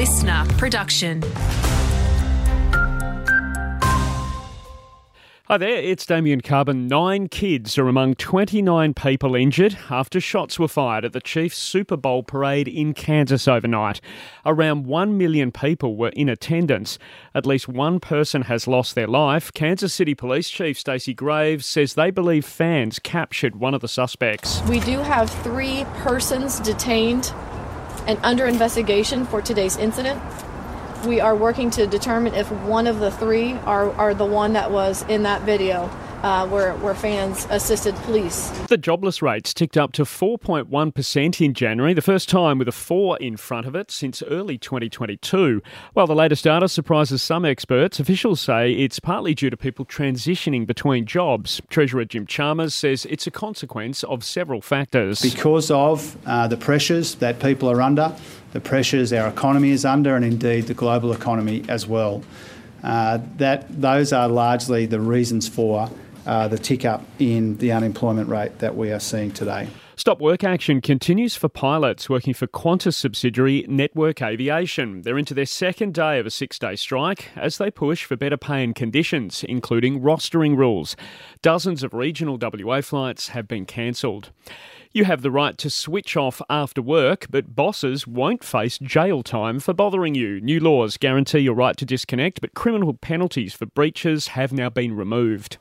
listener production. Hi there, it's Damien Carbon. Nine kids are among 29 people injured after shots were fired at the Chiefs Super Bowl parade in Kansas overnight. Around 1 million people were in attendance. At least one person has lost their life. Kansas City Police Chief Stacey Graves says they believe fans captured one of the suspects. We do have three persons detained and under investigation for today's incident we are working to determine if one of the three are, are the one that was in that video. Uh, where, where fans assisted police. The jobless rates ticked up to 4.1% in January, the first time with a 4 in front of it since early 2022. While the latest data surprises some experts, officials say it's partly due to people transitioning between jobs. Treasurer Jim Chalmers says it's a consequence of several factors. Because of uh, the pressures that people are under, the pressures our economy is under, and indeed the global economy as well. Uh, that those are largely the reasons for uh, the tick up in the unemployment rate that we are seeing today. Stop work action continues for pilots working for Qantas subsidiary Network Aviation. They're into their second day of a six day strike as they push for better pay and conditions, including rostering rules. Dozens of regional WA flights have been cancelled. You have the right to switch off after work, but bosses won't face jail time for bothering you. New laws guarantee your right to disconnect, but criminal penalties for breaches have now been removed.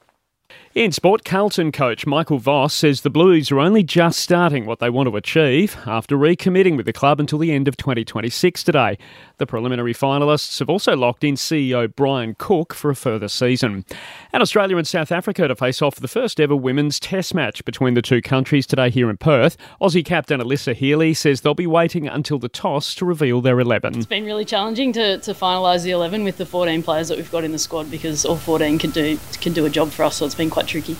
In sport, Carlton coach Michael Voss says the Blues are only just starting what they want to achieve after recommitting with the club until the end of 2026 today. The preliminary finalists have also locked in CEO Brian Cook for a further season. And Australia and South Africa to face off the first ever women's test match between the two countries today here in Perth. Aussie captain Alyssa Healy says they'll be waiting until the toss to reveal their 11. It's been really challenging to, to finalise the 11 with the 14 players that we've got in the squad because all 14 can do, can do a job for us, so it's been quite tricky.